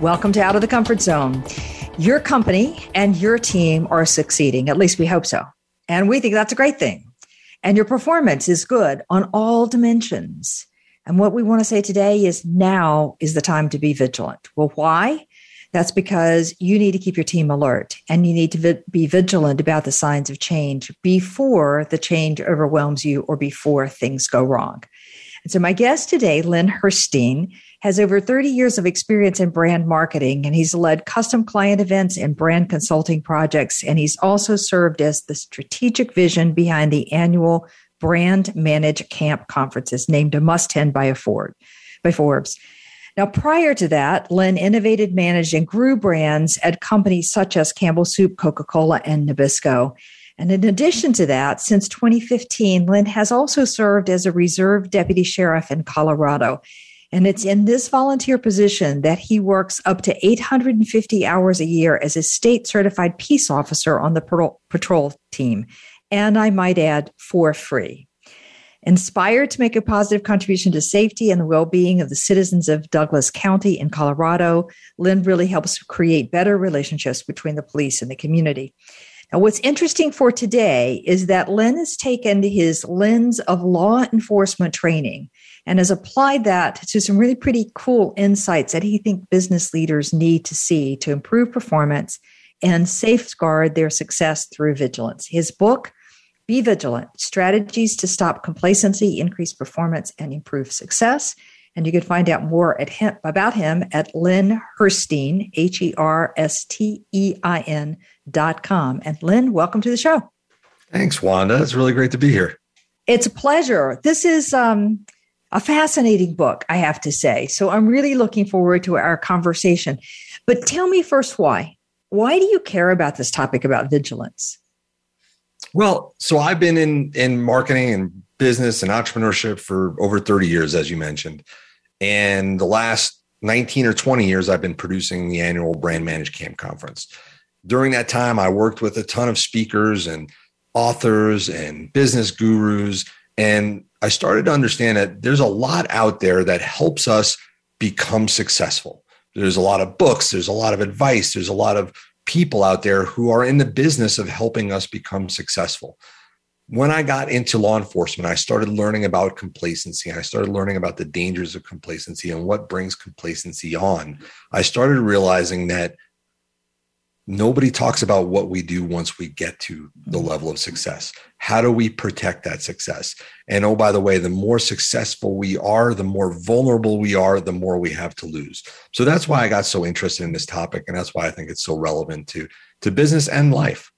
Welcome to Out of the Comfort Zone. Your company and your team are succeeding. At least we hope so. And we think that's a great thing. And your performance is good on all dimensions. And what we want to say today is now is the time to be vigilant. Well, why? That's because you need to keep your team alert and you need to be vigilant about the signs of change before the change overwhelms you or before things go wrong. And so, my guest today, Len Herstein, has over 30 years of experience in brand marketing, and he's led custom client events and brand consulting projects. And he's also served as the strategic vision behind the annual Brand Manage Camp conferences, named a must attend by, Ford, by Forbes. Now, prior to that, Len innovated, managed, and grew brands at companies such as Campbell Soup, Coca Cola, and Nabisco. And in addition to that, since 2015, Len has also served as a reserve deputy sheriff in Colorado. And it's in this volunteer position that he works up to 850 hours a year as a state certified peace officer on the patrol team. And I might add, for free. Inspired to make a positive contribution to safety and the well being of the citizens of Douglas County in Colorado, Len really helps create better relationships between the police and the community. Now, what's interesting for today is that Len has taken his lens of law enforcement training and has applied that to some really pretty cool insights that he thinks business leaders need to see to improve performance and safeguard their success through vigilance. His book, Be Vigilant Strategies to Stop Complacency, Increase Performance, and Improve Success. And you can find out more at him, about him at Len Herstein, H E R S T E I N dot com. And Len, welcome to the show. Thanks, Wanda. It's really great to be here. It's a pleasure. This is um, a fascinating book, I have to say. So I'm really looking forward to our conversation. But tell me first why. Why do you care about this topic about vigilance? Well, so I've been in in marketing and business and entrepreneurship for over 30 years as you mentioned. And the last 19 or 20 years I've been producing the annual Brand Manage Camp conference. During that time I worked with a ton of speakers and authors and business gurus and I started to understand that there's a lot out there that helps us become successful. There's a lot of books, there's a lot of advice, there's a lot of people out there who are in the business of helping us become successful. When I got into law enforcement, I started learning about complacency. I started learning about the dangers of complacency and what brings complacency on. I started realizing that nobody talks about what we do once we get to the mm-hmm. level of success. How do we protect that success? And oh, by the way, the more successful we are, the more vulnerable we are, the more we have to lose. So that's why I got so interested in this topic. And that's why I think it's so relevant to, to business and life.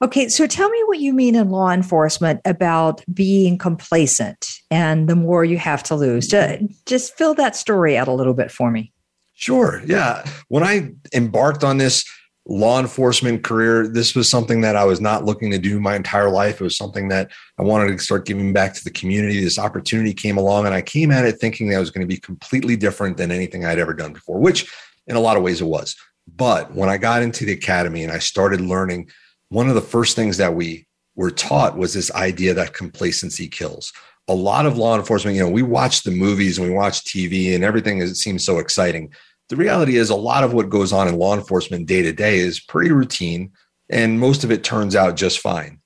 Okay, so tell me what you mean in law enforcement about being complacent and the more you have to lose. Just fill that story out a little bit for me. Sure. Yeah. When I embarked on this law enforcement career, this was something that I was not looking to do my entire life. It was something that I wanted to start giving back to the community. This opportunity came along, and I came at it thinking that it was going to be completely different than anything I'd ever done before, which in a lot of ways it was. But when I got into the academy and I started learning, one of the first things that we were taught was this idea that complacency kills. A lot of law enforcement, you know, we watch the movies and we watch TV and everything is, seems so exciting. The reality is a lot of what goes on in law enforcement day to day is pretty routine and most of it turns out just fine.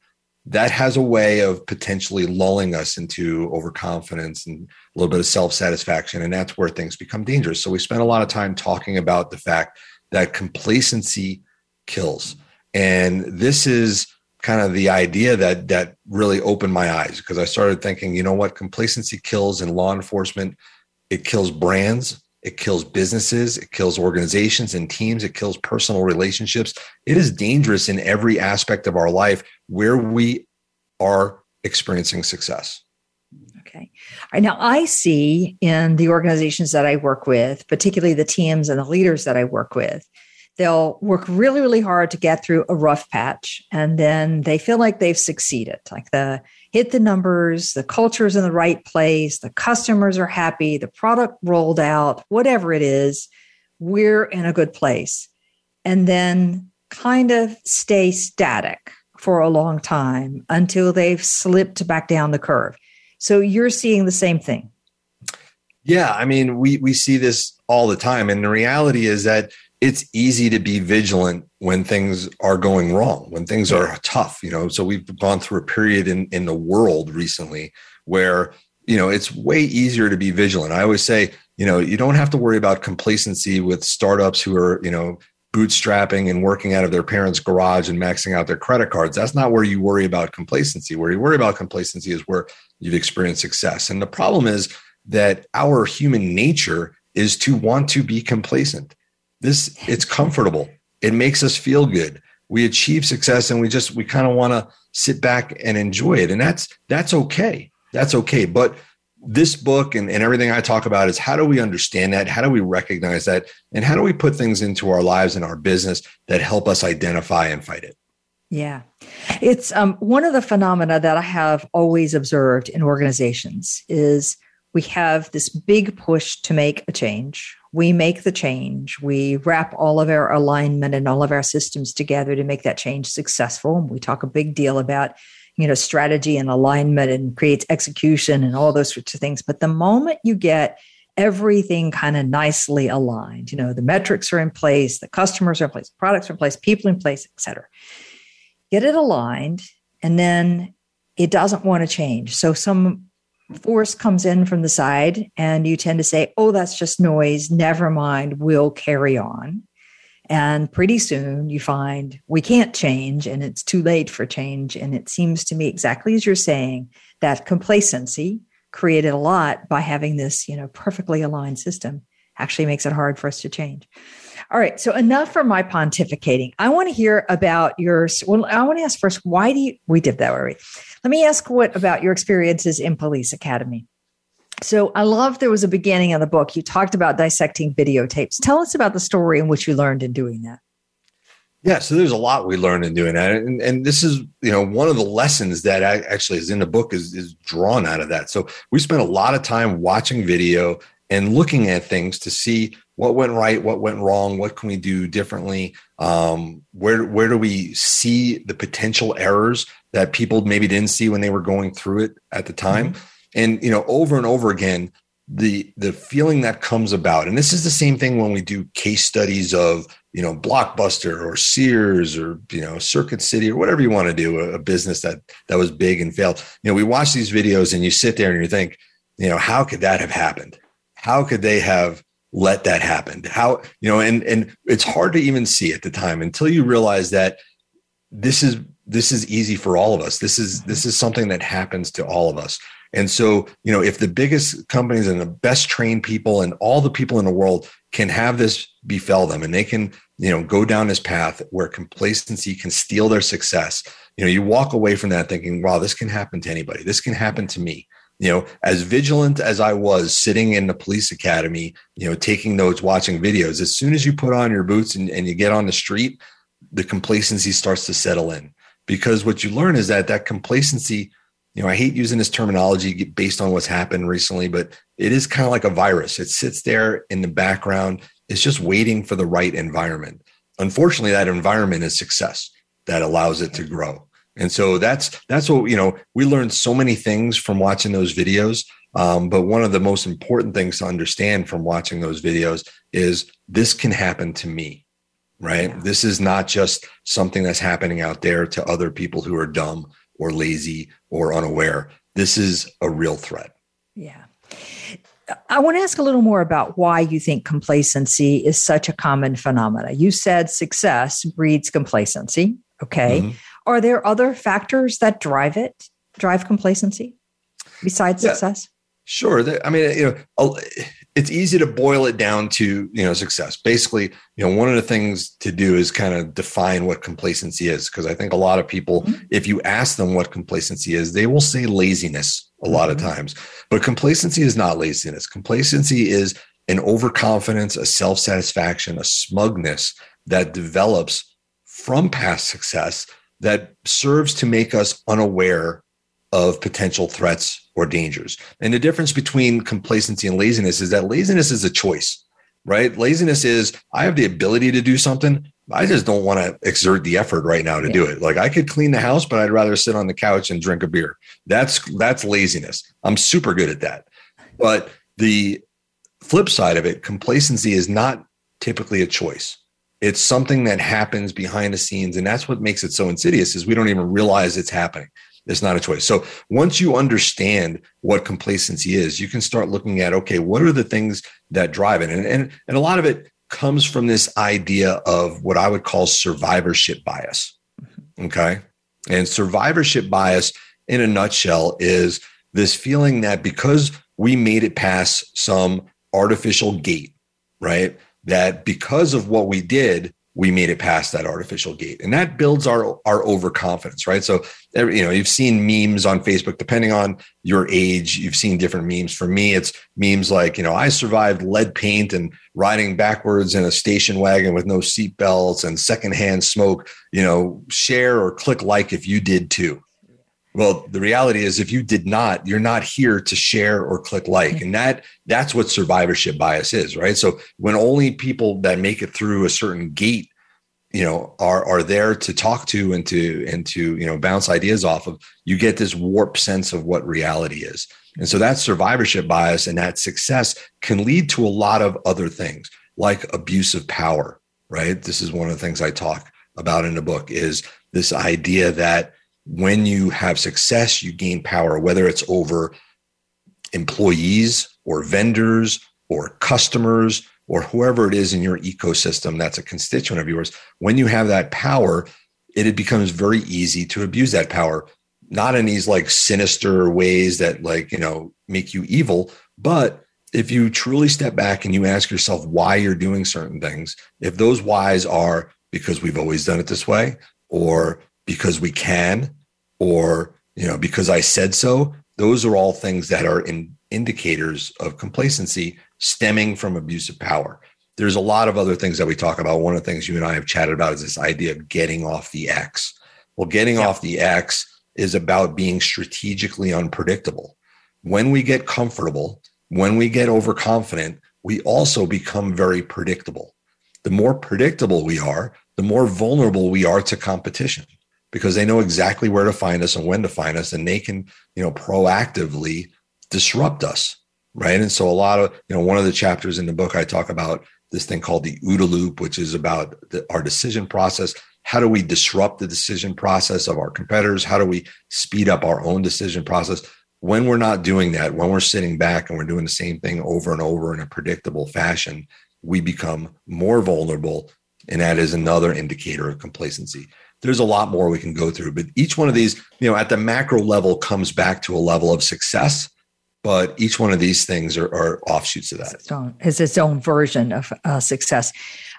That has a way of potentially lulling us into overconfidence and a little bit of self-satisfaction and that's where things become dangerous. So we spend a lot of time talking about the fact that complacency kills and this is kind of the idea that that really opened my eyes because i started thinking you know what complacency kills in law enforcement it kills brands it kills businesses, it kills organizations and teams, it kills personal relationships. It is dangerous in every aspect of our life where we are experiencing success. Okay. Right, now, I see in the organizations that I work with, particularly the teams and the leaders that I work with, they'll work really, really hard to get through a rough patch. And then they feel like they've succeeded, like the hit the numbers, the culture's in the right place, the customers are happy, the product rolled out, whatever it is, we're in a good place. And then kind of stay static for a long time until they've slipped back down the curve. So you're seeing the same thing. Yeah, I mean, we we see this all the time and the reality is that it's easy to be vigilant when things are going wrong, when things are tough, you know. So we've gone through a period in in the world recently where, you know, it's way easier to be vigilant. I always say, you know, you don't have to worry about complacency with startups who are, you know, bootstrapping and working out of their parents' garage and maxing out their credit cards. That's not where you worry about complacency. Where you worry about complacency is where you've experienced success. And the problem is that our human nature is to want to be complacent this it's comfortable. It makes us feel good. We achieve success and we just we kind of want to sit back and enjoy it. And that's that's okay. That's okay. But this book and, and everything I talk about is how do we understand that? How do we recognize that? And how do we put things into our lives and our business that help us identify and fight it? Yeah. It's um, one of the phenomena that I have always observed in organizations is we have this big push to make a change we make the change. We wrap all of our alignment and all of our systems together to make that change successful. We talk a big deal about, you know, strategy and alignment and creates execution and all those sorts of things. But the moment you get everything kind of nicely aligned, you know, the metrics are in place, the customers are in place, products are in place, people in place, et cetera. Get it aligned, and then it doesn't want to change. So some force comes in from the side and you tend to say, oh, that's just noise. Never mind. We'll carry on. And pretty soon you find we can't change and it's too late for change. And it seems to me, exactly as you're saying, that complacency created a lot by having this, you know, perfectly aligned system actually makes it hard for us to change. All right. So enough for my pontificating. I want to hear about your, well, I want to ask first, why do you, we did that already. Let me ask what about your experiences in Police Academy? So I love there was a beginning of the book. You talked about dissecting videotapes. Tell us about the story in which you learned in doing that. Yeah, so there's a lot we learned in doing that, and, and this is you know one of the lessons that actually is in the book is is drawn out of that. So we spent a lot of time watching video and looking at things to see what went right, what went wrong, what can we do differently, um, where where do we see the potential errors that people maybe didn't see when they were going through it at the time, mm-hmm. and you know over and over again the the feeling that comes about, and this is the same thing when we do case studies of you know blockbuster or sears or you know circuit city or whatever you want to do a, a business that that was big and failed. You know we watch these videos and you sit there and you think you know how could that have happened? How could they have let that happen. How you know and and it's hard to even see at the time until you realize that this is this is easy for all of us. This is mm-hmm. this is something that happens to all of us. And so you know if the biggest companies and the best trained people and all the people in the world can have this befell them and they can you know go down this path where complacency can steal their success you know you walk away from that thinking wow this can happen to anybody. This can happen to me you know, as vigilant as I was sitting in the police academy, you know, taking notes, watching videos, as soon as you put on your boots and, and you get on the street, the complacency starts to settle in. Because what you learn is that that complacency, you know, I hate using this terminology based on what's happened recently, but it is kind of like a virus. It sits there in the background. It's just waiting for the right environment. Unfortunately, that environment is success that allows it to grow. And so that's that's what you know. We learned so many things from watching those videos. Um, but one of the most important things to understand from watching those videos is this can happen to me, right? Yeah. This is not just something that's happening out there to other people who are dumb or lazy or unaware. This is a real threat. Yeah. I want to ask a little more about why you think complacency is such a common phenomena. You said success breeds complacency. Okay. Mm-hmm. Are there other factors that drive it, drive complacency besides yeah, success? Sure. I mean, you know, it's easy to boil it down to you know success basically you know one of the things to do is kind of define what complacency is because i think a lot of people mm-hmm. if you ask them what complacency is they will say laziness a lot mm-hmm. of times but complacency is not laziness complacency is an overconfidence a self-satisfaction a smugness that develops from past success that serves to make us unaware of potential threats or dangers. And the difference between complacency and laziness is that laziness is a choice, right? Laziness is I have the ability to do something. I just don't want to exert the effort right now to yeah. do it. Like I could clean the house, but I'd rather sit on the couch and drink a beer. That's that's laziness. I'm super good at that. But the flip side of it, complacency is not typically a choice. It's something that happens behind the scenes and that's what makes it so insidious is we don't even realize it's happening. It's not a choice. So once you understand what complacency is, you can start looking at okay, what are the things that drive it, and and and a lot of it comes from this idea of what I would call survivorship bias. Mm-hmm. Okay, and survivorship bias, in a nutshell, is this feeling that because we made it past some artificial gate, right? That because of what we did, we made it past that artificial gate. And that builds our our overconfidence right? So you know you've seen memes on facebook depending on your age you've seen different memes. For me it's memes like you know i survived lead paint and riding backwards in a station wagon with no seatbelts and secondhand smoke you know share or click like if you did too well, the reality is if you did not, you're not here to share or click like. Mm-hmm. And that that's what survivorship bias is, right? So when only people that make it through a certain gate, you know, are are there to talk to and to and to, you know, bounce ideas off of, you get this warped sense of what reality is. And so that survivorship bias and that success can lead to a lot of other things like abuse of power, right? This is one of the things I talk about in the book is this idea that when you have success, you gain power, whether it's over employees or vendors or customers or whoever it is in your ecosystem that's a constituent of yours. When you have that power, it, becomes very easy to abuse that power, not in these like sinister ways that like, you know, make you evil, but if you truly step back and you ask yourself why you're doing certain things, if those whys are because we've always done it this way, or because we can or you know because i said so those are all things that are in indicators of complacency stemming from abuse of power. There's a lot of other things that we talk about. One of the things you and i have chatted about is this idea of getting off the x. Well getting yeah. off the x is about being strategically unpredictable. When we get comfortable when we get overconfident we also become very predictable. The more predictable we are the more vulnerable we are to competition because they know exactly where to find us and when to find us and they can you know proactively disrupt us right? And so a lot of you know one of the chapters in the book i talk about this thing called the OODA loop which is about the, our decision process. How do we disrupt the decision process of our competitors? How do we speed up our own decision process? When we're not doing that when we're sitting back and we're doing the same thing over and over in a predictable fashion we become more vulnerable and that is another indicator of complacency there's a lot more we can go through but each one of these you know at the macro level comes back to a level of success but each one of these things are, are offshoots of that. It's its own, it's own version of uh, success.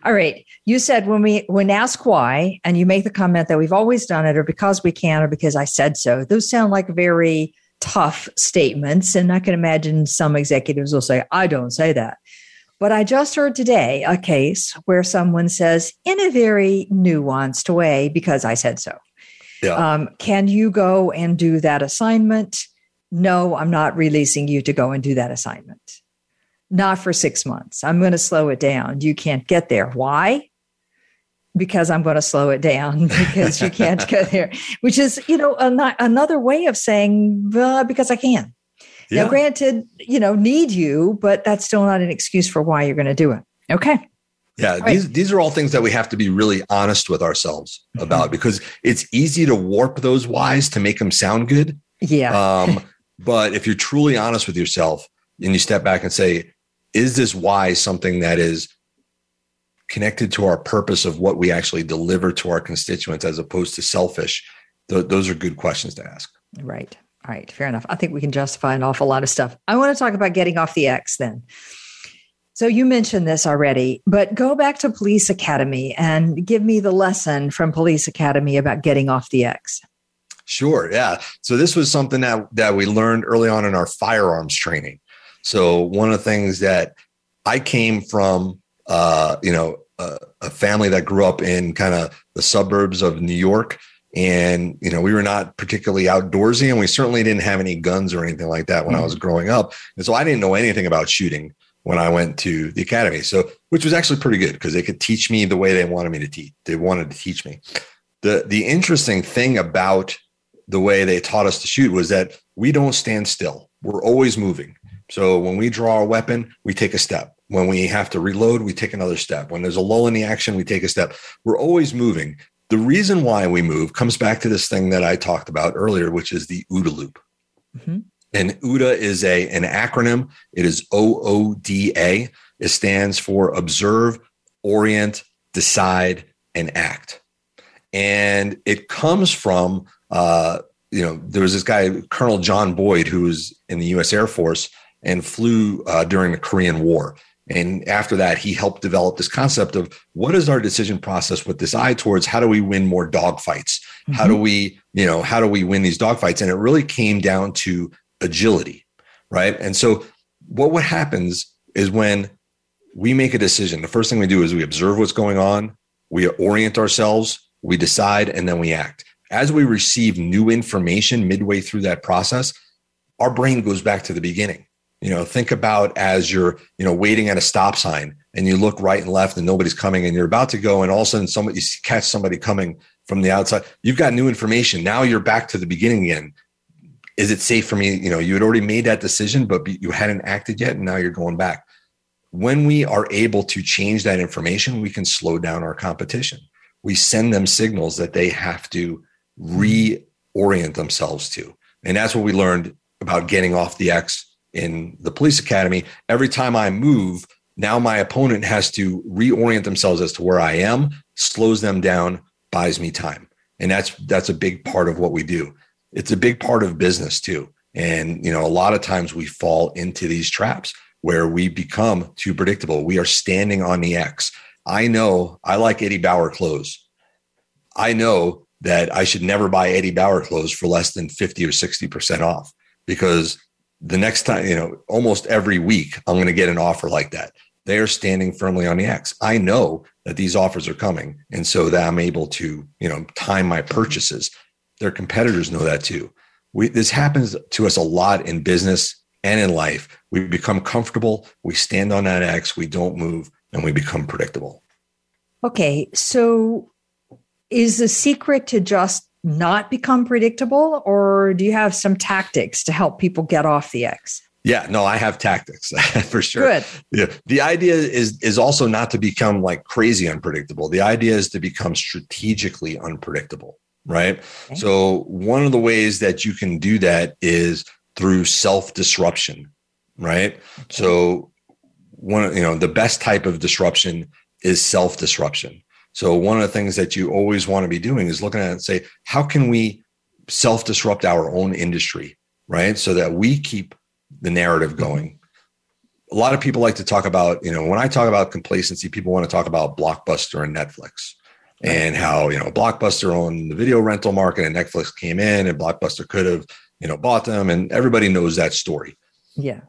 All right you said when we when ask why and you make the comment that we've always done it or because we can or because i said so those sound like very tough statements and i can imagine some executives will say i don't say that but I just heard today a case where someone says, in a very nuanced way, because I said so. Yeah. Um, can you go and do that assignment? No, I'm not releasing you to go and do that assignment. Not for six months. I'm going to slow it down. You can't get there. Why? Because I'm going to slow it down because you can't get there, which is, you know, an- another way of saying, uh, because I can. Yeah. Now, granted, you know, need you, but that's still not an excuse for why you're going to do it. Okay. Yeah, right. these these are all things that we have to be really honest with ourselves mm-hmm. about because it's easy to warp those whys to make them sound good. Yeah. Um, but if you're truly honest with yourself and you step back and say, is this why something that is connected to our purpose of what we actually deliver to our constituents as opposed to selfish? Th- those are good questions to ask. Right. All right, fair enough. I think we can justify an awful lot of stuff. I want to talk about getting off the X then. So you mentioned this already, but go back to Police Academy and give me the lesson from Police Academy about getting off the X. Sure. Yeah. So this was something that that we learned early on in our firearms training. So one of the things that I came from, uh, you know, a, a family that grew up in kind of the suburbs of New York, and you know, we were not particularly outdoorsy, and we certainly didn't have any guns or anything like that when mm-hmm. I was growing up, and so I didn't know anything about shooting when I went to the academy. So, which was actually pretty good because they could teach me the way they wanted me to teach. They wanted to teach me. The the interesting thing about the way they taught us to shoot was that we don't stand still. We're always moving. So when we draw a weapon, we take a step. When we have to reload, we take another step. When there's a lull in the action, we take a step. We're always moving. The reason why we move comes back to this thing that I talked about earlier, which is the OODA loop. Mm-hmm. And OODA is a an acronym. It is O O D A. It stands for observe, orient, decide, and act. And it comes from uh, you know, there was this guy, Colonel John Boyd, who was in the U.S. Air Force and flew uh, during the Korean War. And after that, he helped develop this concept of what is our decision process with this eye towards how do we win more dogfights? Mm-hmm. How do we, you know, how do we win these dogfights? And it really came down to agility, right? And so, what what happens is when we make a decision, the first thing we do is we observe what's going on, we orient ourselves, we decide, and then we act as we receive new information midway through that process, our brain goes back to the beginning. You know, think about as you're, you know, waiting at a stop sign and you look right and left and nobody's coming and you're about to go and all of a sudden somebody you catch somebody coming from the outside. You've got new information. Now you're back to the beginning again. Is it safe for me? You know, you had already made that decision, but you hadn't acted yet, and now you're going back. When we are able to change that information, we can slow down our competition. We send them signals that they have to reorient themselves to. And that's what we learned about getting off the X in the police academy. Every time I move, now my opponent has to reorient themselves as to where I am, slows them down, buys me time. And that's that's a big part of what we do. It's a big part of business too. And you know, a lot of times we fall into these traps where we become too predictable. We are standing on the X. I know I like Eddie Bauer clothes. I know that I should never buy Eddie Bauer clothes for less than 50 or 60% off because the next time, you know, almost every week, I'm going to get an offer like that. They are standing firmly on the X. I know that these offers are coming. And so that I'm able to, you know, time my purchases. Their competitors know that too. We, this happens to us a lot in business and in life. We become comfortable, we stand on that X, we don't move, and we become predictable. Okay. So is the secret to just not become predictable or do you have some tactics to help people get off the X? Yeah, no, I have tactics for sure. Good. Yeah. The idea is is also not to become like crazy unpredictable. The idea is to become strategically unpredictable, right? Okay. So one of the ways that you can do that is through self-disruption, right? Okay. So one you know, the best type of disruption is self-disruption. So one of the things that you always want to be doing is looking at it and say, how can we self disrupt our own industry, right? So that we keep the narrative going. A lot of people like to talk about, you know, when I talk about complacency, people want to talk about Blockbuster and Netflix and how, you know, Blockbuster owned the video rental market and Netflix came in and Blockbuster could have, you know, bought them. And everybody knows that story. Yeah.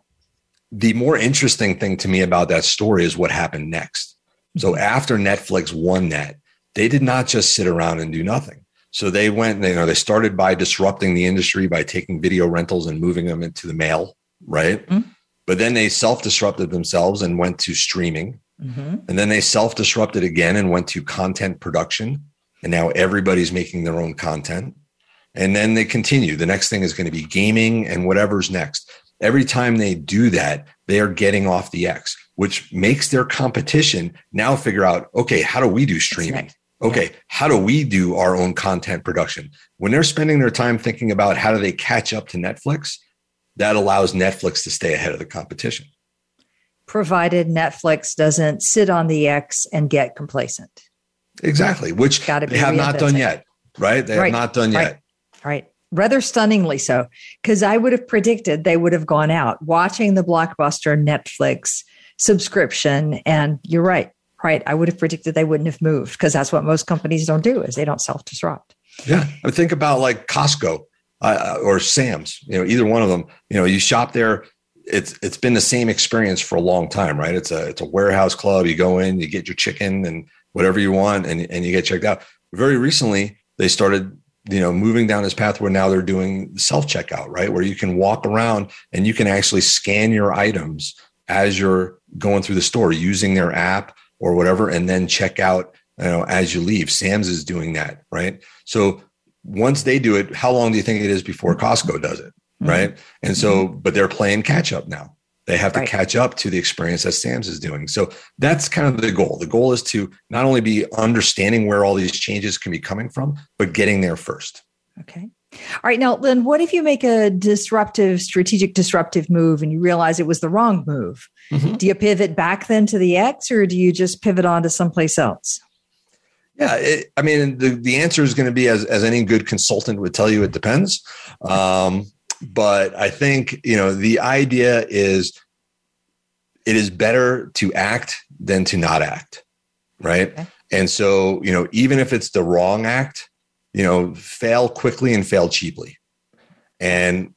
The more interesting thing to me about that story is what happened next so after Netflix won that, they did not just sit around and do nothing. So they went, you know, they started by disrupting the industry by taking video rentals and moving them into the mail, right? Mm-hmm. But then they self disrupted themselves and went to streaming. Mm-hmm. And then they self disrupted again and went to content production. And now everybody's making their own content. And then they continue. The next thing is going to be gaming and whatever's next. Every time they do that, they are getting off the X which makes their competition now figure out, okay, how do we do streaming? Okay, how do we do our own content production? When they're spending their time thinking about how do they catch up to Netflix, that allows Netflix to stay ahead of the competition. Provided Netflix doesn't sit on the X and get complacent. Exactly, which they have not done yet, right? They right. have not done yet. Right. right. Rather stunningly so, because I would have predicted they would have gone out watching the blockbuster Netflix subscription. And you're right, right? I would have predicted they wouldn't have moved because that's what most companies don't do is they don't self disrupt. Yeah, I think about like Costco uh, or Sam's. You know, either one of them. You know, you shop there. It's it's been the same experience for a long time, right? It's a it's a warehouse club. You go in, you get your chicken and whatever you want, and and you get checked out. Very recently, they started you know moving down this path where now they're doing self checkout, right? Where you can walk around and you can actually scan your items as you're going through the store using their app or whatever, and then check out you know as you leave. Sam's is doing that, right? So once they do it, how long do you think it is before Costco does it? Mm-hmm. Right. And so, mm-hmm. but they're playing catch up now. They have to right. catch up to the experience that Sam's is doing. So that's kind of the goal. The goal is to not only be understanding where all these changes can be coming from, but getting there first. Okay. All right. Now, Len, what if you make a disruptive, strategic disruptive move and you realize it was the wrong move? Mm-hmm. Do you pivot back then to the X or do you just pivot on to someplace else? Yeah, it, I mean, the, the answer is going to be as, as any good consultant would tell you, it depends. Um, but I think, you know, the idea is it is better to act than to not act. Right. Okay. And so, you know, even if it's the wrong act, you know, fail quickly and fail cheaply. And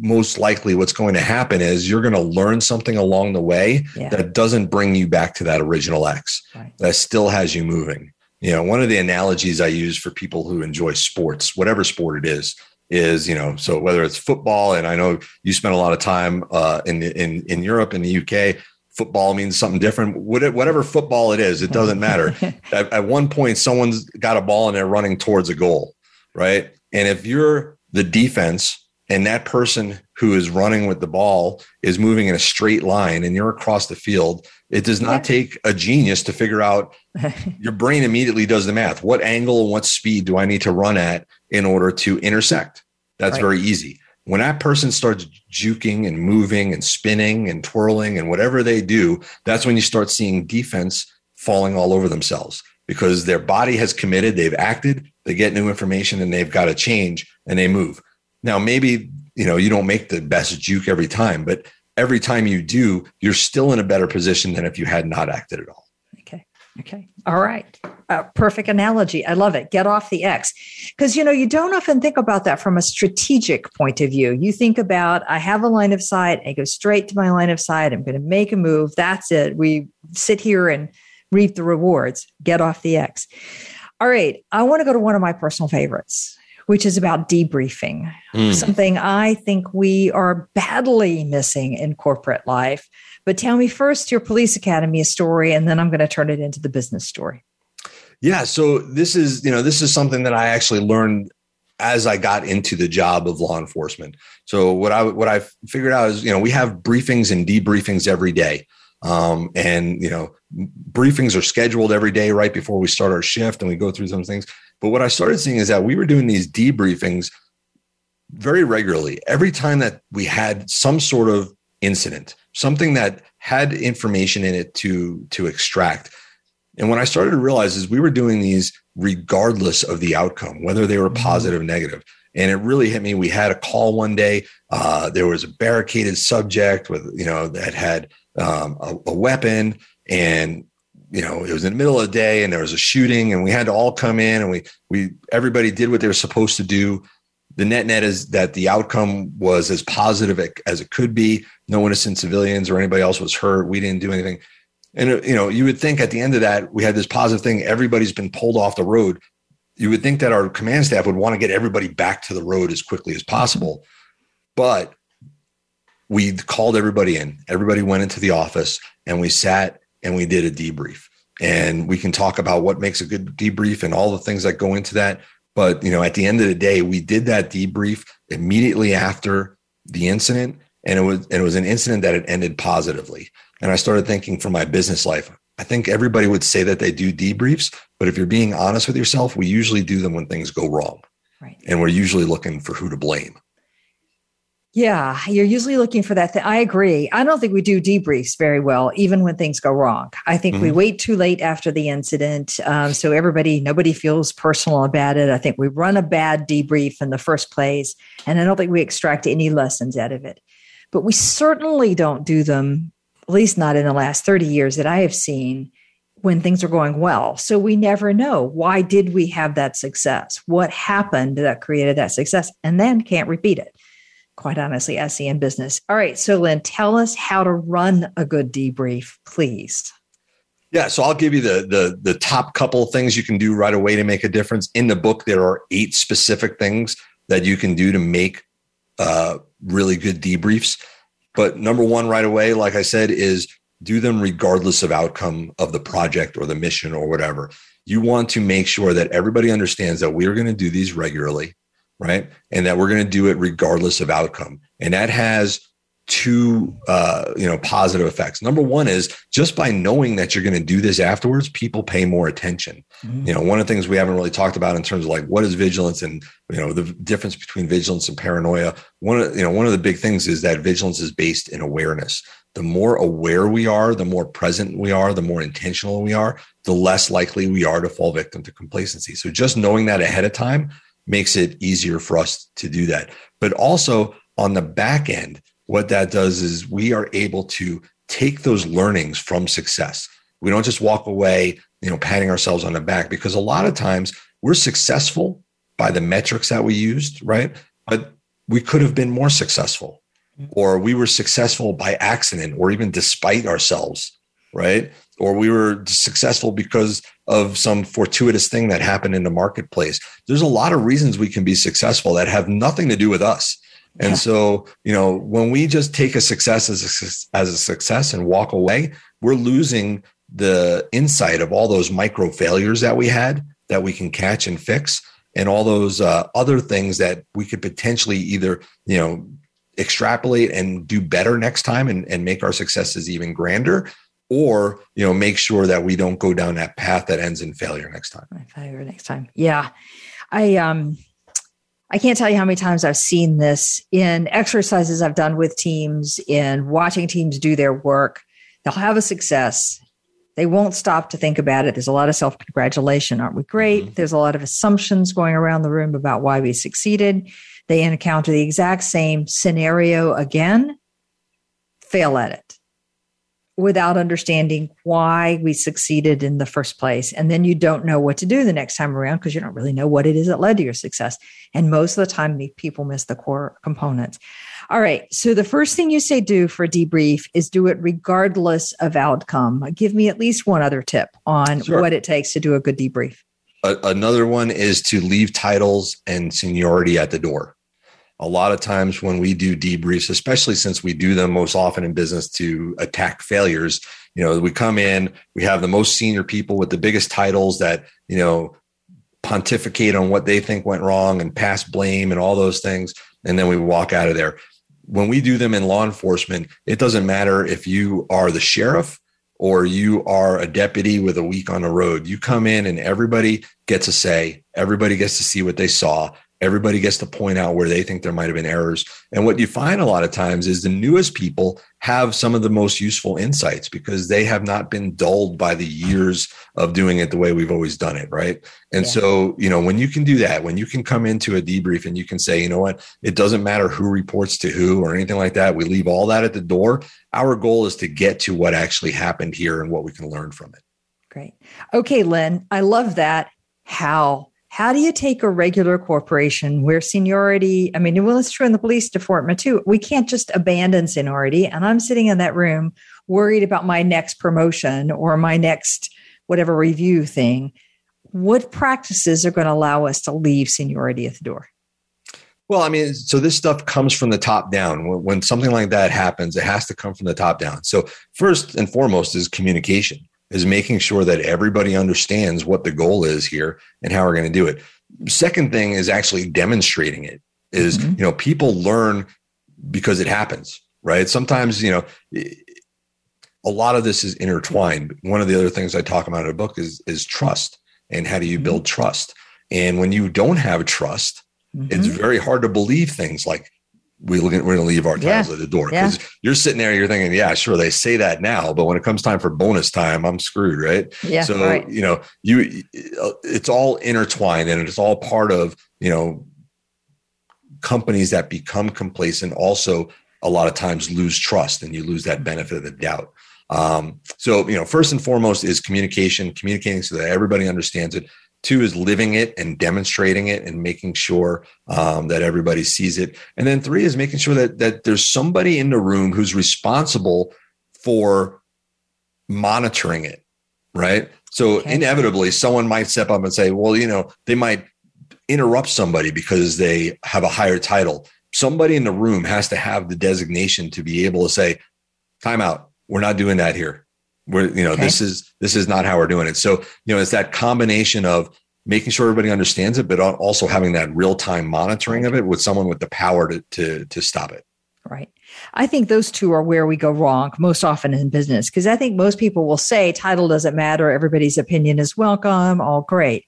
most likely what's going to happen is you're going to learn something along the way yeah. that doesn't bring you back to that original X right. that still has you moving you know one of the analogies i use for people who enjoy sports whatever sport it is is you know so whether it's football and i know you spent a lot of time uh, in in in europe in the uk football means something different whatever football it is it doesn't matter. At, at one point someone's got a ball and they're running towards a goal right? And if you're the defense and that person who is running with the ball is moving in a straight line and you're across the field it does not take a genius to figure out your brain immediately does the math. What angle and what speed do i need to run at in order to intersect? That's right. very easy when that person starts juking and moving and spinning and twirling and whatever they do that's when you start seeing defense falling all over themselves because their body has committed they've acted they get new information and they've got to change and they move now, maybe, you know, you don't make the best juke every time, but every time you do, you're still in a better position than if you had not acted at all. Okay. All right. Uh, perfect analogy. I love it. Get off the X. Because, you know, you don't often think about that from a strategic point of view. You think about, I have a line of sight, I go straight to my line of sight, I'm going to make a move. That's it. We sit here and reap the rewards. Get off the X. All right. I want to go to one of my personal favorites which is about debriefing, mm. something I think we are badly missing in corporate life. But tell me first your police academy story, and then I'm going to turn it into the business story. Yeah. So this is, you know, this is something that I actually learned as I got into the job of law enforcement. So what I what I figured out is, you know, we have briefings and debriefings every day. Um, and you know, briefings are scheduled every day right before we start our shift, and we go through some things. But what I started seeing is that we were doing these debriefings very regularly. Every time that we had some sort of incident, something that had information in it to to extract. And what I started to realize is we were doing these regardless of the outcome, whether they were mm-hmm. positive or negative. And it really hit me. We had a call one day. Uh, there was a barricaded subject with, you know, that had um, a, a weapon, and you know, it was in the middle of the day and there was a shooting and we had to all come in and we, we, everybody did what they were supposed to do. The net net is that the outcome was as positive as it could be. No innocent civilians or anybody else was hurt. We didn't do anything. And, uh, you know, you would think at the end of that, we had this positive thing. Everybody's been pulled off the road. You would think that our command staff would want to get everybody back to the road as quickly as possible. But we called everybody in. Everybody went into the office and we sat and we did a debrief. And we can talk about what makes a good debrief and all the things that go into that. But you know, at the end of the day, we did that debrief immediately after the incident, and it was and it was an incident that had ended positively. And I started thinking for my business life, I think everybody would say that they do debriefs, but if you're being honest with yourself, we usually do them when things go wrong. Right. And we're usually looking for who to blame. Yeah, you're usually looking for that. Th- I agree. I don't think we do debriefs very well, even when things go wrong. I think mm-hmm. we wait too late after the incident. Um, so everybody, nobody feels personal about it. I think we run a bad debrief in the first place. And I don't think we extract any lessons out of it. But we certainly don't do them at least not in the last 30 years that I have seen when things are going well. So we never know why did we have that success? What happened that created that success? And then can't repeat it. Quite honestly, SE in business. All right. So Len, tell us how to run a good debrief, please. Yeah, so I'll give you the the the top couple things you can do right away to make a difference. In the book, there are eight specific things that you can do to make uh, really good debriefs. But number one, right away, like I said, is do them regardless of outcome of the project or the mission or whatever. You want to make sure that everybody understands that we're going to do these regularly, right? And that we're going to do it regardless of outcome. And that has two uh, you know positive effects number one is just by knowing that you're going to do this afterwards people pay more attention mm-hmm. you know one of the things we haven't really talked about in terms of like what is vigilance and you know the difference between vigilance and paranoia one of you know one of the big things is that vigilance is based in awareness the more aware we are, the more present we are, the more intentional we are, the less likely we are to fall victim to complacency. So just knowing that ahead of time makes it easier for us to do that. But also on the back end, what that does is we are able to take those learnings from success. We don't just walk away, you know, patting ourselves on the back because a lot of times we're successful by the metrics that we used, right? But we could have been more successful or we were successful by accident or even despite ourselves, right? Or we were successful because of some fortuitous thing that happened in the marketplace. There's a lot of reasons we can be successful that have nothing to do with us. And yeah. so, you know, when we just take a success as a, as a success and walk away, we're losing the insight of all those micro failures that we had that we can catch and fix and all those uh, other things that we could potentially either, you know, extrapolate and do better next time and, and make our successes even grander or you know make sure that we don't go down that path that ends in failure next time. Failure next time. Yeah. I um i can't tell you how many times i've seen this in exercises i've done with teams in watching teams do their work. They'll have a success. They won't stop to think about it. There's a lot of self-congratulation. Aren't we great? Mm-hmm. there's a lot of assumptions going around the room about why we succeeded. They encounter the exact same scenario again, fail at it without understanding why we succeeded in the first place. And then you don't know what to do the next time around because you don't really know what it is that led to your success. And most of the time, people miss the core components. All right. So the first thing you say do for a debrief is do it regardless of outcome. Give me at least one other tip on sure. what it takes to do a good debrief another one is to leave titles and seniority at the door. A lot of times when we do debriefs, especially since we do them most often in business to attack failures, you know, we come in, we have the most senior people with the biggest titles that, you know, pontificate on what they think went wrong and pass blame and all those things. And then we walk out of there. When we do them in law enforcement, it doesn't matter if you are the sheriff or you are a deputy with a week on the road. You come in and everybody gets a say, everybody gets to see what they saw, Everybody gets to point out where they think there might have been errors. And what you find a lot of times is the newest people have some of the most useful insights because they have not been dulled by the years of doing it the way we've always done it. Right. And yeah. so, you know, when you can do that, when you can come into a debrief and you can say, you know what, it doesn't matter who reports to who or anything like that, we leave all that at the door. Our goal is to get to what actually happened here and what we can learn from it. Great. Okay, Len, I love that. How how do you take a regular corporation where seniority, I mean, well, it's true in the police department too. We can't just abandon seniority. And I'm sitting in that room worried about my next promotion or my next whatever review thing. What practices are going to allow us to leave seniority at the door? Well, I mean, so this stuff comes from the top down. When, something like that happens, it has to come from the top down. So, first and foremost is communication is making sure that everybody understands what the goal is here and how we're going to do it. Second thing is actually demonstrating it. Is mm-hmm. you know people learn because it happens, right? Sometimes you know a lot of this is intertwined. One of the other things I talk about in a book is is trust and how do you mm-hmm. build trust. And when you don't have trust, mm-hmm. it's very hard to believe things like we we're going to leave our titles yeah. at the door because yeah. you're sitting there, you're thinking, yeah, sure, they say that now, but when it comes time for bonus time, I'm screwed, right? Yeah. So right. you know, you it's all intertwined and it's all part of you know companies that become complacent also a lot of times lose trust and you lose that benefit of the doubt. Um, so, you know, first and foremost is communication, communicating so that everybody understands it. Two is living it and demonstrating it and making sure um, that everybody sees it. And then three is making sure that that there's somebody in the room who's responsible for monitoring it, right? So okay. inevitably, someone might step up and say, "Well, you know, they might interrupt somebody because they have a higher title." Somebody in the room has to have the designation to be able to say, "Time out we're not doing that here. We're, you know, okay. this is this is not how we're doing it. So, you know, it's that combination of making sure everybody understands it, but also having that real time monitoring of it with someone with the power to to to stop it. Right. I think those two are where we go wrong most often in business because I think most people will say title doesn't matter, everybody's opinion is welcome, all great.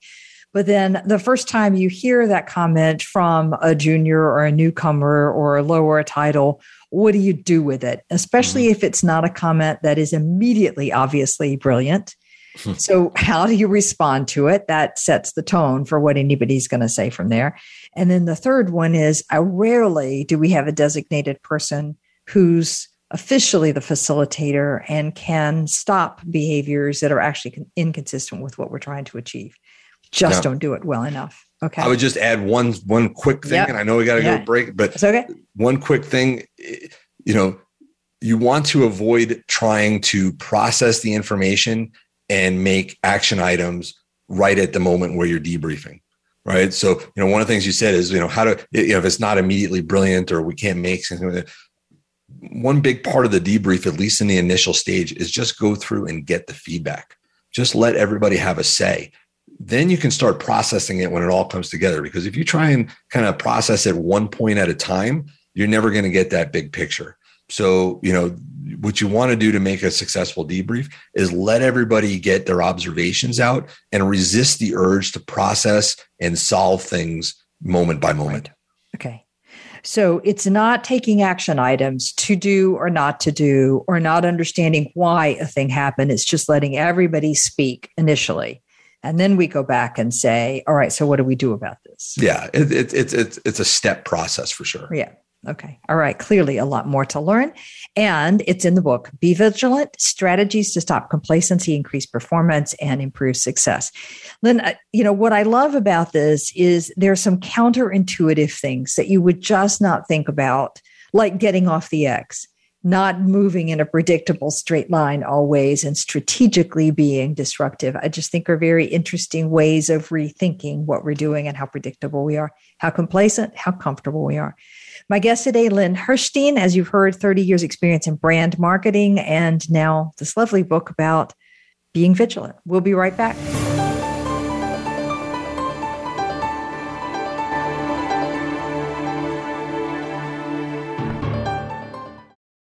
But then the first time you hear that comment from a junior or a newcomer or a lower title what do you do with it? Especially mm-hmm. if it's not a comment that is immediately obviously brilliant. Hmm. so, how do you respond to it? That sets the tone for what anybody's going to say from there. And then the third one is I rarely do we have a designated person who's officially the facilitator and can stop behaviors that are actually inconsistent with what we're trying to achieve. Just don't do it well enough. Okay. I would just add one one quick thing, yep. and I know we got to yeah. go break, but okay. One quick thing, you know, you want to avoid trying to process the information and make action items right at the moment where you're debriefing. Right. So, you know, one of the things you said is, you know, how to, you know, if it's not immediately brilliant or we can't make something one big part of the debrief, at least in the initial stage, is just go through and get the feedback. Just let everybody have a say then you can start processing it when it all comes together. Because if you try and kind of process it one point at a time, you're never going to get that big picture. So, you know, what you want to do to make a successful debrief is let everybody get their observations out and resist the urge to process and solve things moment by moment. Right. Okay. So it's not taking action items to do or not to do, or not understanding why a thing happened. It's just letting everybody speak initially and then we go back and say all right so what do we do about this? Yeah it, it, it's it's it's a step process for sure. Yeah okay. All right clearly a lot more to learn. And it's in the book be vigilant strategies to stop complacency increase performance and improve success. Len you know what i love about this is there's some counterintuitive things that you would just not think about like getting off the x not moving in a predictable straight line always and strategically being disruptive. I just think are very interesting ways of rethinking what we're doing and how predictable we are, how complacent, how comfortable we are. My guest today, Len Herstein, as you've heard, 30 years experience in brand marketing and now this lovely book about being vigilant. We'll be right back.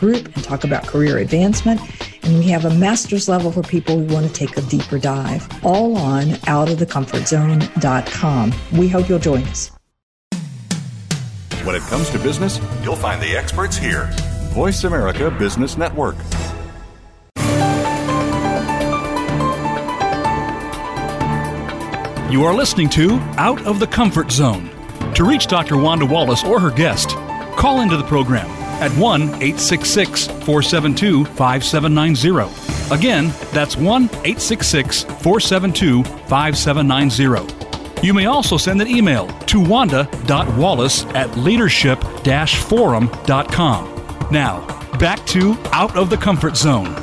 group and talk about career advancement. And we have a master's level for people who want to take a deeper dive, all on outofthecomfortzone.com. We hope you'll join us. When it comes to business, you'll find the experts here. Voice America Business Network. You are listening to Out of the Comfort Zone. To reach Dr. Wanda Wallace or her guest, call into the program at 1 866 472 5790. Again, that's 1 866 472 5790. You may also send an email to wanda.wallace at leadership forum.com. Now, back to Out of the Comfort Zone.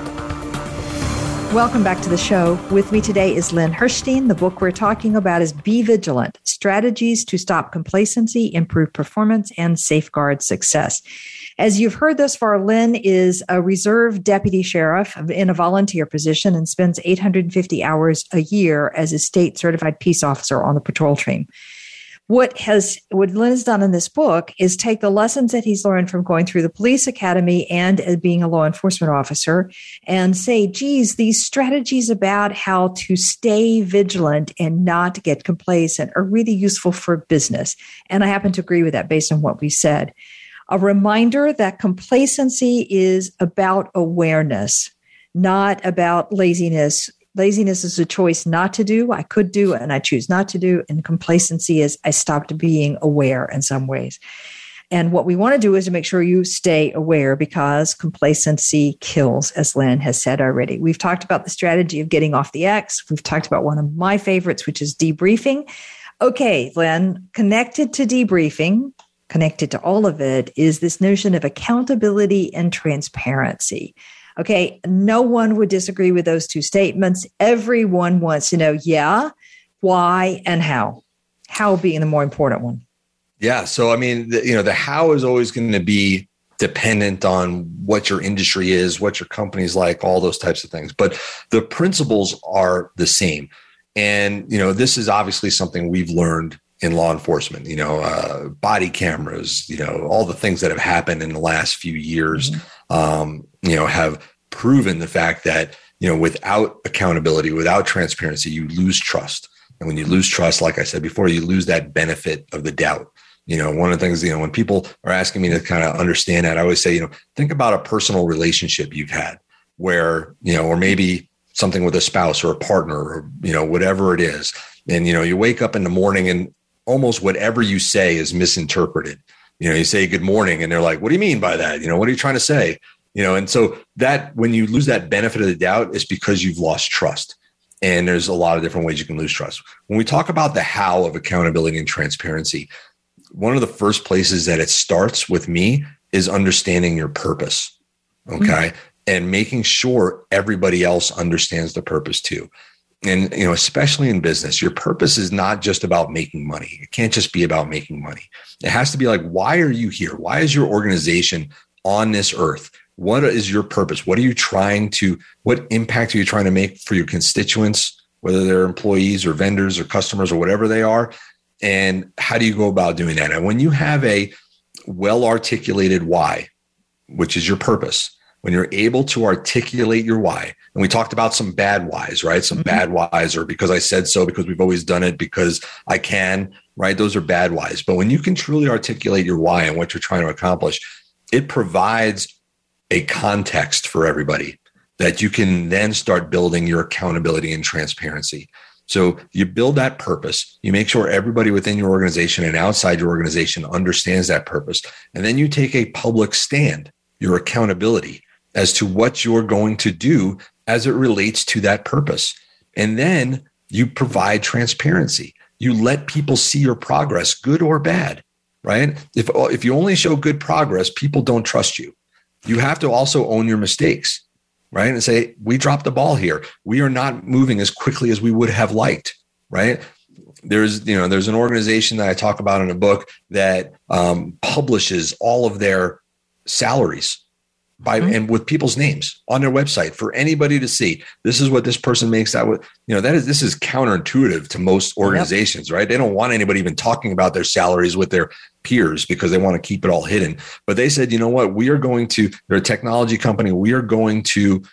Welcome back to the show. With me today is Len Herstein. The book we're talking about is Be Vigilant Strategies to Stop Complacency, Improve Performance, and Safeguard Success. As you've heard thus far, Len is a reserve deputy sheriff in a volunteer position and spends 850 hours a year as a state certified peace officer on the patrol team what has what Len has done in this book is take the lessons that he's learned from going through the police academy and as being a law enforcement officer and say, geez, these strategies about how to stay vigilant and not get complacent are really useful for business. And I happen to agree with that based on what we said. A reminder that complacency is about awareness, not about laziness Laziness is a choice not to do. I could do and I choose not to do. And complacency is I stopped being aware in some ways. And what we want to do is to make sure you stay aware because complacency kills, as Len has said already. We've talked about the strategy of getting off the X. We've talked about one of my favorites, which is debriefing. Okay, Len, connected to debriefing, connected to all of it, is this notion of accountability and transparency. Okay. No one would disagree with those two statements. Everyone wants to know, yeah, why and how. How being the more important one. Yeah. So, I mean, the, you know, the how is always going to be dependent on what your industry is, what your company's like, all those types of things. But the principles are the same. And, you know, this is obviously something we've learned in law enforcement, you know, uh, body cameras, you know, all the things that have happened in the last few years, mm-hmm. um, you know, have proven the fact that, you know, without accountability, without transparency, you lose trust. And when you lose trust, like I said before, you lose that benefit of the doubt. You know, one of the things, you know, when people are asking me to kind of understand that, I always say, you know, think about a personal relationship you've had where, you know, or maybe something with a spouse or a partner or, you know, whatever it is. And, you know, you wake up in the morning and almost whatever you say is misinterpreted. You know, you say good morning and they're like, what do you mean by that? You know, what are you trying to say? You know, and so that when you lose that benefit of the doubt, it's because you've lost trust. And there's a lot of different ways you can lose trust. When we talk about the how of accountability and transparency, one of the first places that it starts with me is understanding your purpose. Okay. Mm-hmm. And making sure everybody else understands the purpose too and you know especially in business your purpose is not just about making money. It can't just be about making money. It has to be like why are you here? Why is your organization on this earth? What is your purpose? What are you trying to what impact are you trying to make for your constituents whether they're employees or vendors or customers or whatever they are? And how do you go about doing that? And when you have a well articulated why which is your purpose when you're able to articulate your why, and we talked about some bad whys, right? Some mm-hmm. bad whys are because I said so, because we've always done it, because I can, right? Those are bad whys. But when you can truly articulate your why and what you're trying to accomplish, it provides a context for everybody that you can then start building your accountability and transparency. So you build that purpose. You make sure everybody within your organization and outside your organization understands that purpose. And then you take a public stand, your accountability as to what you're going to do as it relates to that purpose. And then you provide transparency. You let people see your progress, good or bad, right? If, if you only show good progress, people don't trust you. You have to also own your mistakes, right? And say, we dropped the ball here. We are not moving as quickly as we would have liked, right? There's, you know, there's an organization that I talk about in a book that um, publishes all of their salaries by mm-hmm. and with people's names on their website for anybody to see. This is what this person makes out with. You know, that is this is counterintuitive to most organizations, yep. right? They don't want anybody even talking about their salaries with their peers because they want to keep it all hidden. But they said, you know what? We are going to, they're a technology company. We are going to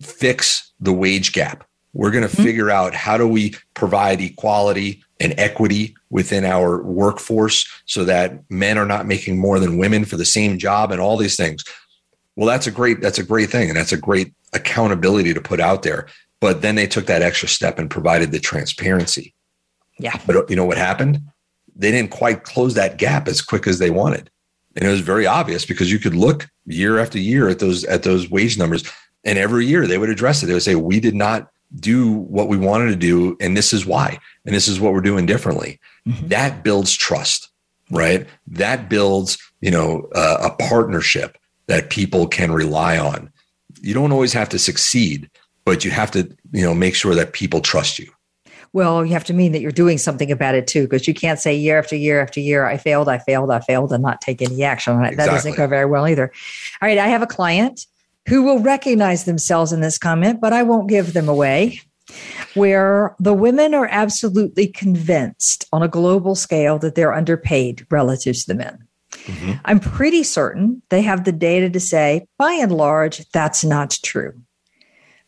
fix the wage gap. We're going to mm-hmm. figure out how do we provide equality and equity within our workforce so that men are not making more than women for the same job and all these things well, that's a great that's a great thing, and that's a great accountability to put out there. But then they took that extra step and provided the transparency. Yeah. But you know what happened? They didn't quite close that gap as quick as they wanted. And it was very obvious because you could look year after year at those at those wage numbers and every year they would address it. They would say, "We did not do what we wanted to do and this is why. And this is what we're doing differently." Mm-hmm. That builds trust, right? That builds, you know, uh, a partnership that people can rely on. You don't always have to succeed, but you have to, you know, make sure that people trust you. Well, you have to mean that you're doing something about it too, because you can't say year after year after year, I failed, I failed, I failed, and not take any action on it. Exactly. That doesn't go very well either. All right, I have a client who will recognize themselves in this comment, but I won't give them away. Where the women are absolutely convinced on a global scale that they're underpaid relative to the men. Mm-hmm. I'm pretty certain they have the data to say, by and large, that's not true.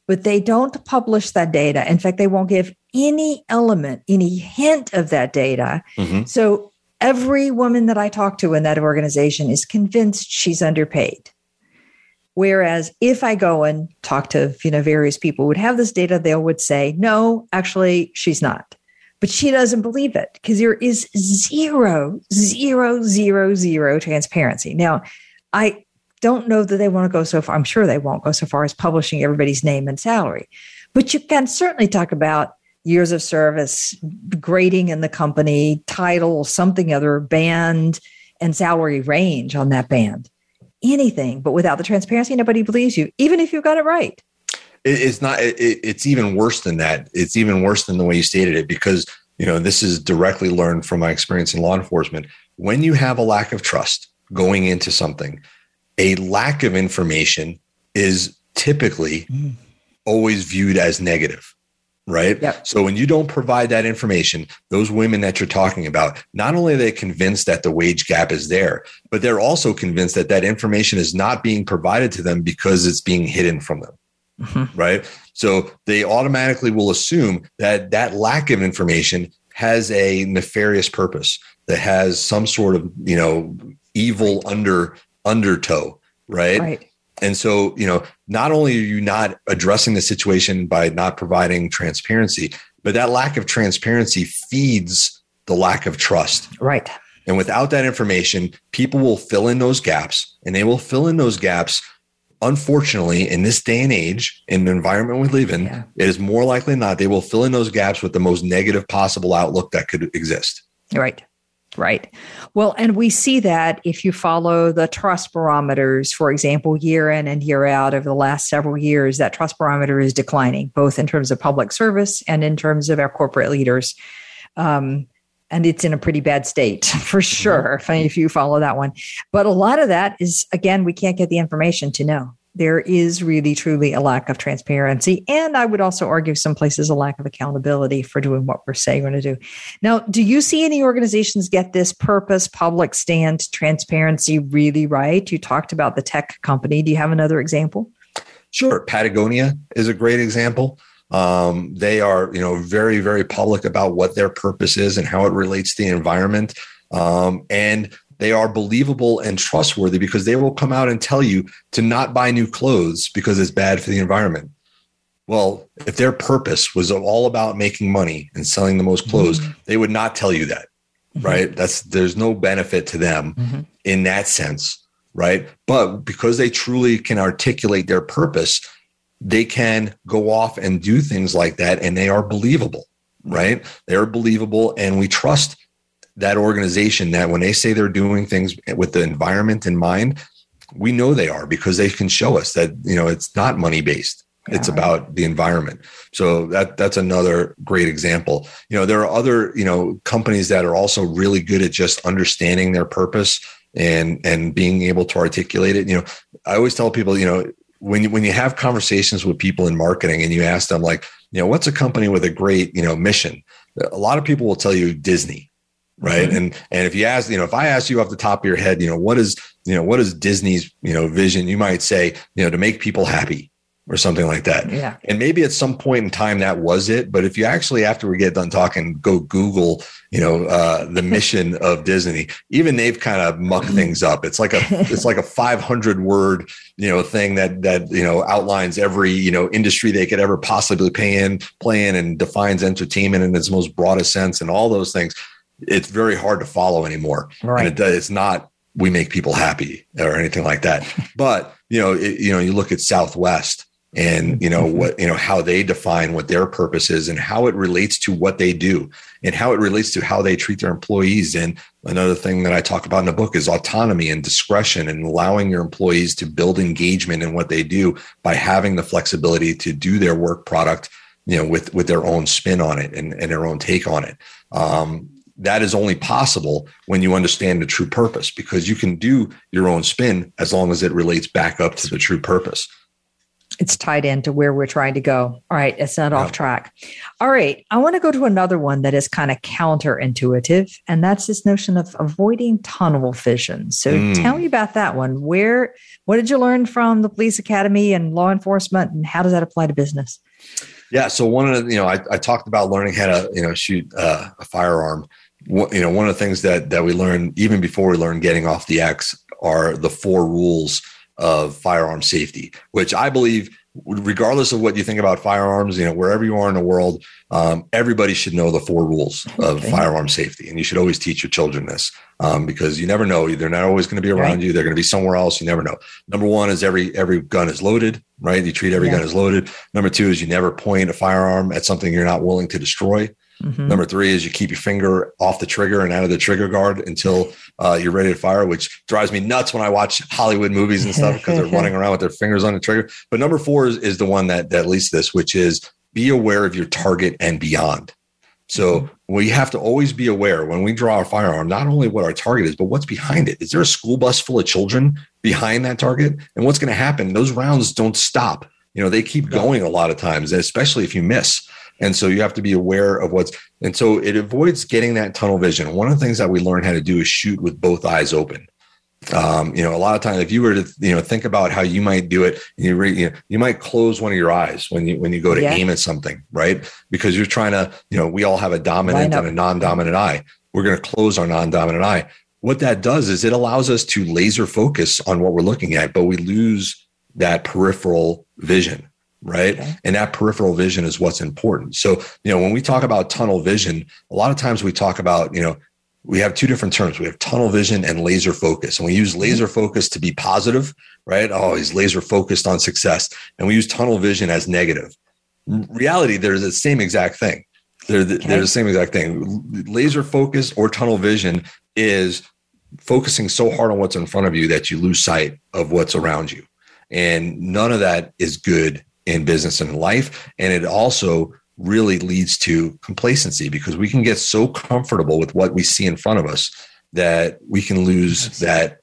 But they don't publish that data. In fact, they won't give any element, any hint of that data. Mm-hmm. So every woman that I talk to in that organization is convinced she's underpaid. Whereas if I go and talk to you know various people who would have this data, they would say, no, actually, she's not. But she doesn't believe it because there is zero, zero, zero, zero transparency. Now, I don't know that they want to go so far. I'm sure they won't go so far as publishing everybody's name and salary. But you can certainly talk about years of service, grading in the company, title, something other, band, and salary range on that band. Anything, but without the transparency, nobody believes you, even if you've got it right. It's not. It's even worse than that. It's even worse than the way you stated it because you know this is directly learned from my experience in law enforcement. When you have a lack of trust going into something, a lack of information is typically mm. always viewed as negative right? Yep. So when you don't provide that information, those women that you're talking about, not only are they convinced that the wage gap is there, but they're also convinced that that information is not being provided to them because it's being hidden from them. Mm-hmm. Right. So they automatically will assume that that lack of information has a nefarious purpose that has some sort of, you know, evil under undertow. Right. Right. And so, you know, not only are you not addressing the situation by not providing transparency, but that lack of transparency feeds the lack of trust. Right. And without that information, people will fill in those gaps and they will fill in those gaps. Unfortunately, in this day and age, in the environment we live in, yeah. it is more likely than not they will fill in those gaps with the most negative possible outlook that could exist. Right. Right. Well, and we see that if you follow the trust barometers, for example, year in and year out over the last several years, that trust barometer is declining, both in terms of public service and in terms of our corporate leaders. Um, and it's in a pretty bad state for mm-hmm. sure mm-hmm. if you follow that one. But a lot of that is, again, we can't get the information to know there is really truly a lack of transparency. And I would also argue some places a lack of accountability for doing what we're saying we're going to do. Now, do you see any organizations get this purpose, public stand, transparency really right? You talked about the tech company. Do you have another example? Sure. Patagonia is a great example. Um, they are, you know, very, very public about what their purpose is and how it relates to the environment. Um, and they are believable and trustworthy because they will come out and tell you to not buy new clothes because it's bad for the environment. Well, if their purpose was all about making money and selling the most clothes, mm-hmm. they would not tell you that. Mm-hmm. Right? That's there's no benefit to them mm-hmm. in that sense, right? But because they truly can articulate their purpose, they can go off and do things like that and they are believable, right? They are believable and we trust that organization that when they say they're doing things with the environment in mind, we know they are because they can show us that you know it's not money based. Yeah. It's about the environment. So that that's another great example. You know, there are other, you know, companies that are also really good at just understanding their purpose and and being able to articulate it. You know, I always tell people, you know, when you when you have conversations with people in marketing and you ask them like, you know, what's a company with a great, you know, mission? A lot of people will tell you Disney right mm-hmm. and and if you ask you know if i ask you off the top of your head you know what is you know what is disney's you know vision you might say you know to make people happy or something like that. Yeah. And maybe at some point in time that was it. But if you actually, after we get done talking, go Google, you know, uh, the mission of Disney, even they've kind of mucked things up. It's like a, it's like a 500 word, you know, thing that, that, you know, outlines every, you know, industry they could ever possibly play in, play in and defines entertainment in its most broadest sense and all those things. It's very hard to follow anymore. Right. And it, it's not, we make people happy or anything like that. But, you know, it, you know, you look at Southwest, and you know Mm-hmm. what you know how they define what their purpose is and how it relates to what they do and how it relates to how they treat their employees. And another thing that i talk about in the book is autonomy and discretion and allowing your employees to build engagement in what they do by having the flexibility to do their work product you know with with their own spin on it and, and their own take on it. Um, that is only possible when you understand the true purpose because you can do your own spin as long as it relates back up to the true purpose it's tied into where we're trying to go. All right, it's not off track. All right, I want to go to another one that is kind of counterintuitive, and that's this notion of avoiding tunnel vision. So Mm. tell me about that one. Where, what did you learn from the police academy and law enforcement, and how does that apply to business? Yeah. So one of the, you know, I, I talked about learning how to, you know, shoot uh, a firearm. You know, one of the things that that we learn even before we learn getting off the X are the four rules of firearm safety, which I believe, regardless of what you think about firearms, you know, wherever you are in the world, um, everybody should know the four rules of Okay. firearm safety, and you should always teach your children this um, because you never know; they're not always going to be around Right. you. They're going to be somewhere else. You never know. Number one is every every gun is loaded, right? You treat every Yeah. gun as loaded. Number two is you never point a firearm at something you're not willing to destroy. Mhm. Number three is you keep your finger off the trigger and out of the trigger guard until uh, you're ready to fire, which drives me nuts when I watch Hollywood movies and stuff because they're running around with their fingers on the trigger. But number four is, is the one that that leads to this, which is be aware of your target and beyond. So we have to always be aware when we draw a firearm, not only what our target is, but what's behind it. Is there a school bus full of children behind that target? And what's going to happen? Those rounds don't stop. You know, they keep going a lot of times, especially if you miss. And so you have to be aware of what's, and so it avoids getting that tunnel vision. One of the things that we learn how to do is shoot with both eyes open. Um, you know, a lot of times, if you were to, you know, think about how you might do it, you, re, you, know, you might close one of your eyes when you when you go to Yeah. aim at something, right? Because you're trying to, you know, we all have a dominant and a non-dominant eye. We're going to close our non-dominant eye. What that does is it allows us to laser focus on what we're looking at, but we lose that peripheral vision, right? Okay. And that peripheral vision is what's important. So, you know, when we talk about tunnel vision, a lot of times we talk about, you know, we have two different terms. We have tunnel vision and laser focus. And we use mm-hmm. laser focus to be positive, right? Oh, he's laser focused on success. And we use tunnel vision as negative. In reality, they're the same exact thing. They're the, Okay. they're the same exact thing. Laser focus or tunnel vision is focusing so hard on what's in front of you that you lose sight of what's around you. And none of that is good in business and in life. And it also really leads to complacency because we can get so comfortable with what we see in front of us that we can lose that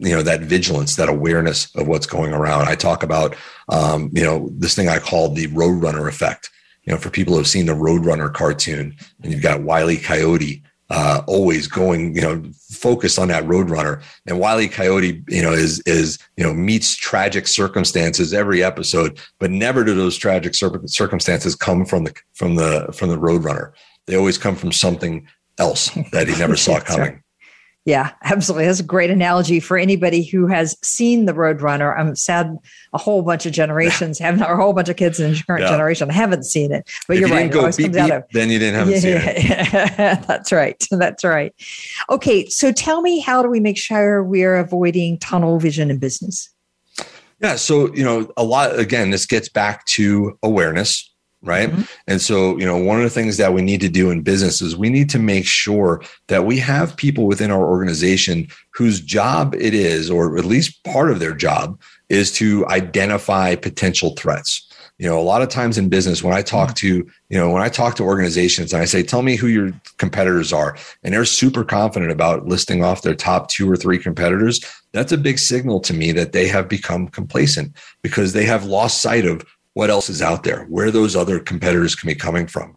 you know that vigilance that awareness of what's going around. I talk about um, you know this thing i call the roadrunner effect. You know for people who have seen the roadrunner cartoon and you've got wiley coyote uh, always going, you know, focused on that roadrunner. And Wile E. Coyote, you know, is is you know meets tragic circumstances every episode, but never do those tragic cir- circumstances come from the from the from the roadrunner. They always come from something else that he never saw coming. Yeah, absolutely. That's a great analogy for anybody who has seen the Roadrunner. I'm sad a whole bunch of generations haven't, or a whole bunch of kids in the current Yeah. generation haven't seen it. But if you're you right. go beep, beep, of then you didn't have yeah, it. yeah. that's right. That's right. Okay, so tell me, how do we make sure we're avoiding tunnel vision in business? Yeah. So, you know, a lot, again, this gets back to awareness, right? Mhm. And so, you know, one of the things that we need to do in business is we need to make sure that we have people within our organization whose job it is, or at least part of their job, is to identify potential threats. You know, a lot of times in business, when I talk to, you know, when I talk to organizations and I say, tell me who your competitors are, and they're super confident about listing off their top two or three competitors, that's a big signal to me that they have become complacent because they have lost sight of what else is out there, where those other competitors can be coming from.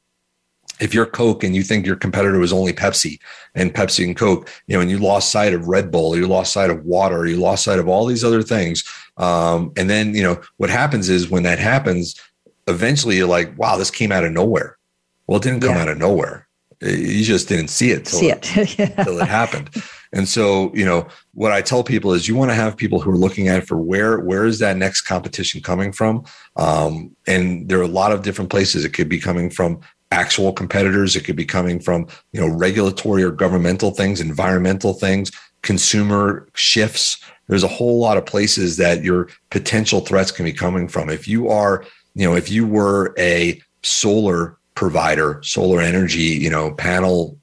if you're Coke and you think your competitor was only Pepsi and Pepsi and Coke, you know, and you lost sight of Red Bull, or you lost sight of water, or you lost sight of all these other things. Um, and then, you know, what happens is when that happens, eventually you're like, wow, this came out of nowhere. Well, it didn't come yeah. out of nowhere. You just didn't see it till, see it. till it happened. And so, you know, what I tell people is you want to have people who are looking at it for where where is that next competition coming from? Um, and there are a lot of different places. It could be coming from actual competitors. It could be coming from, you know, regulatory or governmental things, environmental things, consumer shifts. There's a whole lot of places that your potential threats can be coming from. If you are, you know, if you were a solar provider, solar energy, you know, panel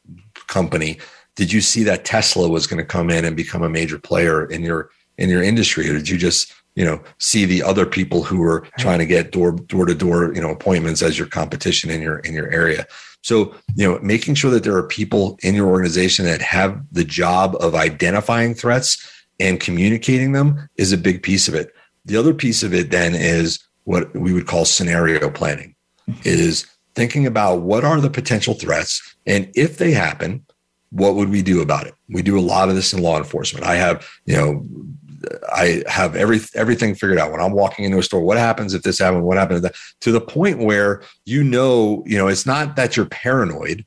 company, did you see that Tesla was going to come in and become a major player in your in your industry? Or did you just you know see the other people who are trying to get door door to door you know appointments as your competition in your in your area? So you know making sure that there are people in your organization that have the job of identifying threats and communicating them is a big piece of it. The other piece of it then is what we would call scenario planning is thinking about what are the potential threats and if they happen what would we do about it we do a lot of this in law enforcement i have you know I have every everything figured out when I'm walking into a store. What happens if this happens? What happens? To the point where you know, you know, it's not that you're paranoid,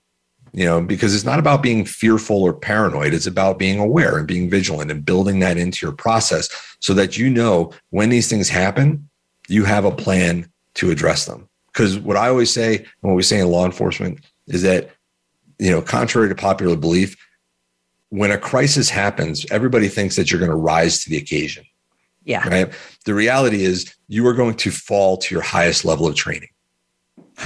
you know, because it's not about being fearful or paranoid. It's about being aware and being vigilant and building that into your process so that you know when these things happen, you have a plan to address them. Because what I always say, and what we say in law enforcement, is that you know, contrary to popular belief, when a crisis happens, everybody thinks that you're going to rise to the occasion. Yeah. Right. The reality is you are going to fall to your highest level of training.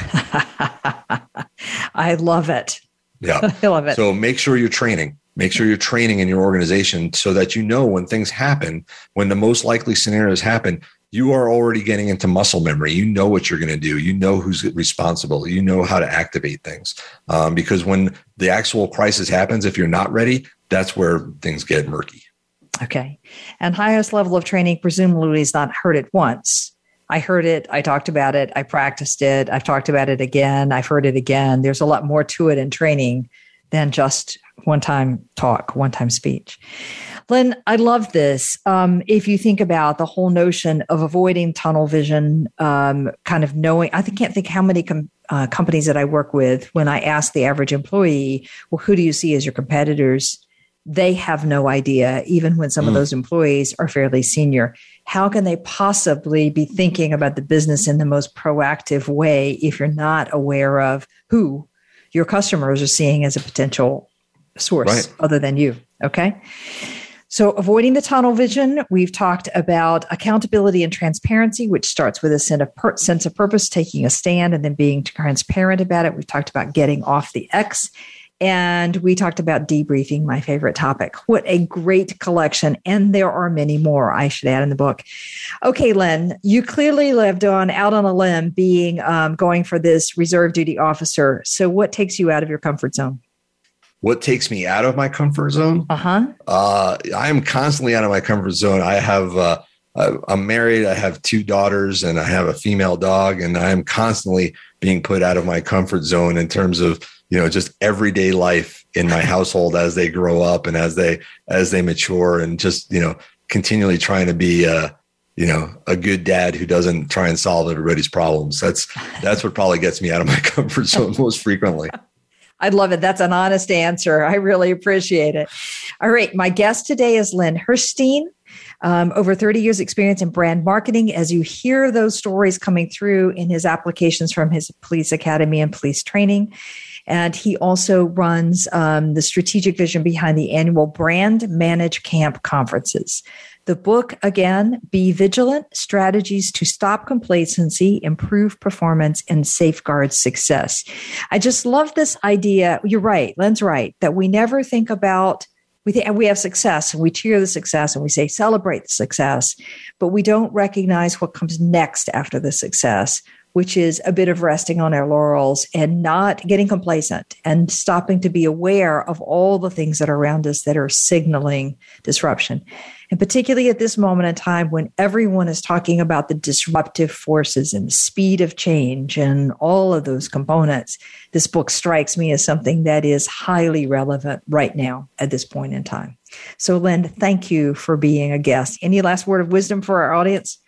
I love it. Yeah. I love it. So make sure you're training. Make sure you're training in your organization so that you know when things happen, when the most likely scenarios happen, you are already getting into muscle memory. You know what you're going to do. You know who's responsible. You know how to activate things. Um, because when the actual crisis happens, if you're not ready, that's where things get murky. Okay. And highest level of training presumably is not heard it once. I heard it, I talked about it, I practiced it, I've talked about it again, I've heard it again. There's a lot more to it in training than just one time talk, one time speech. Len, I love this. Um, if you think about the whole notion of avoiding tunnel vision, um, kind of knowing, I can't think how many com- uh, companies that I work with, when I ask the average employee, well, who do you see as your competitors? they have no idea, even when some mm. of those employees are fairly senior. How can they possibly be thinking about the business in the most proactive way if you're not aware of who your customers are seeing as a potential source right. other than you? Okay. So, avoiding the tunnel vision, we've talked about accountability and transparency, which starts with a sense of, purpose, taking a stand, and then being transparent about it. We've talked about getting off the X and we talked about debriefing, my favorite topic. What a great collection. And there are many more, I should add in the book. Okay, Len, you clearly lived on out on a limb being um, going for this reserve duty officer. So, what takes you out of your comfort zone? What takes me out of my comfort zone? Uh-huh. Uh, I am constantly out of my comfort zone. I have, uh, I'm married. I have two daughters and I have a female dog, and I am constantly being put out of my comfort zone in terms of you know just everyday life in my household as they grow up and as they as they mature and just you know continually trying to be a you know a good dad who doesn't try and solve everybody's problems that's that's what probably gets me out of my comfort zone most frequently I love it. That's an honest answer. I really appreciate it. All right. My guest today is Len Herstein. Um, over 30 years experience in brand marketing as you hear those stories coming through in his applications from his police academy and police training and he also runs um, the strategic vision behind the annual Brand Manage Camp conferences. The book, again, Be Vigilant Strategies to Stop Complacency, Improve Performance, and Safeguard Success. I just love this idea. You're right, Len's right, that we never think about. We, think, we have success and we cheer the success and we say celebrate the success, but we don't recognize what comes next after the success which is a bit of resting on our laurels and not getting complacent and stopping to be aware of all the things that are around us that are signaling disruption. And particularly at this moment in time when everyone is talking about the disruptive forces and the speed of change and all of those components, this book strikes me as something that is highly relevant right now at this point in time. So, Len, thank you for being a guest. Any last word of wisdom for our audience?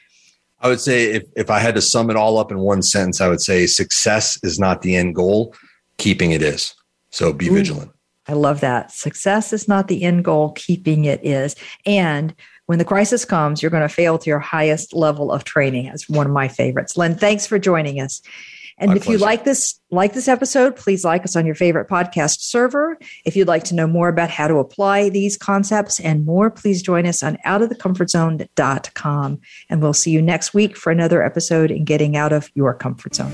I would say if, if I had to sum it all up in one sentence, I would say success is not the end goal, keeping it is. So be Ooh, vigilant. I love that. Success is not the end goal, keeping it is. And when the crisis comes, you're going to fail to your highest level of training. That's one of my favorites. Len, thanks for joining us. And My if pleasure. you like this, like this episode, please like us on your favorite podcast server. If you'd like to know more about how to apply these concepts and more, please join us on outofthecomfortzone.com. And we'll see you next week for another episode in getting out of your comfort zone.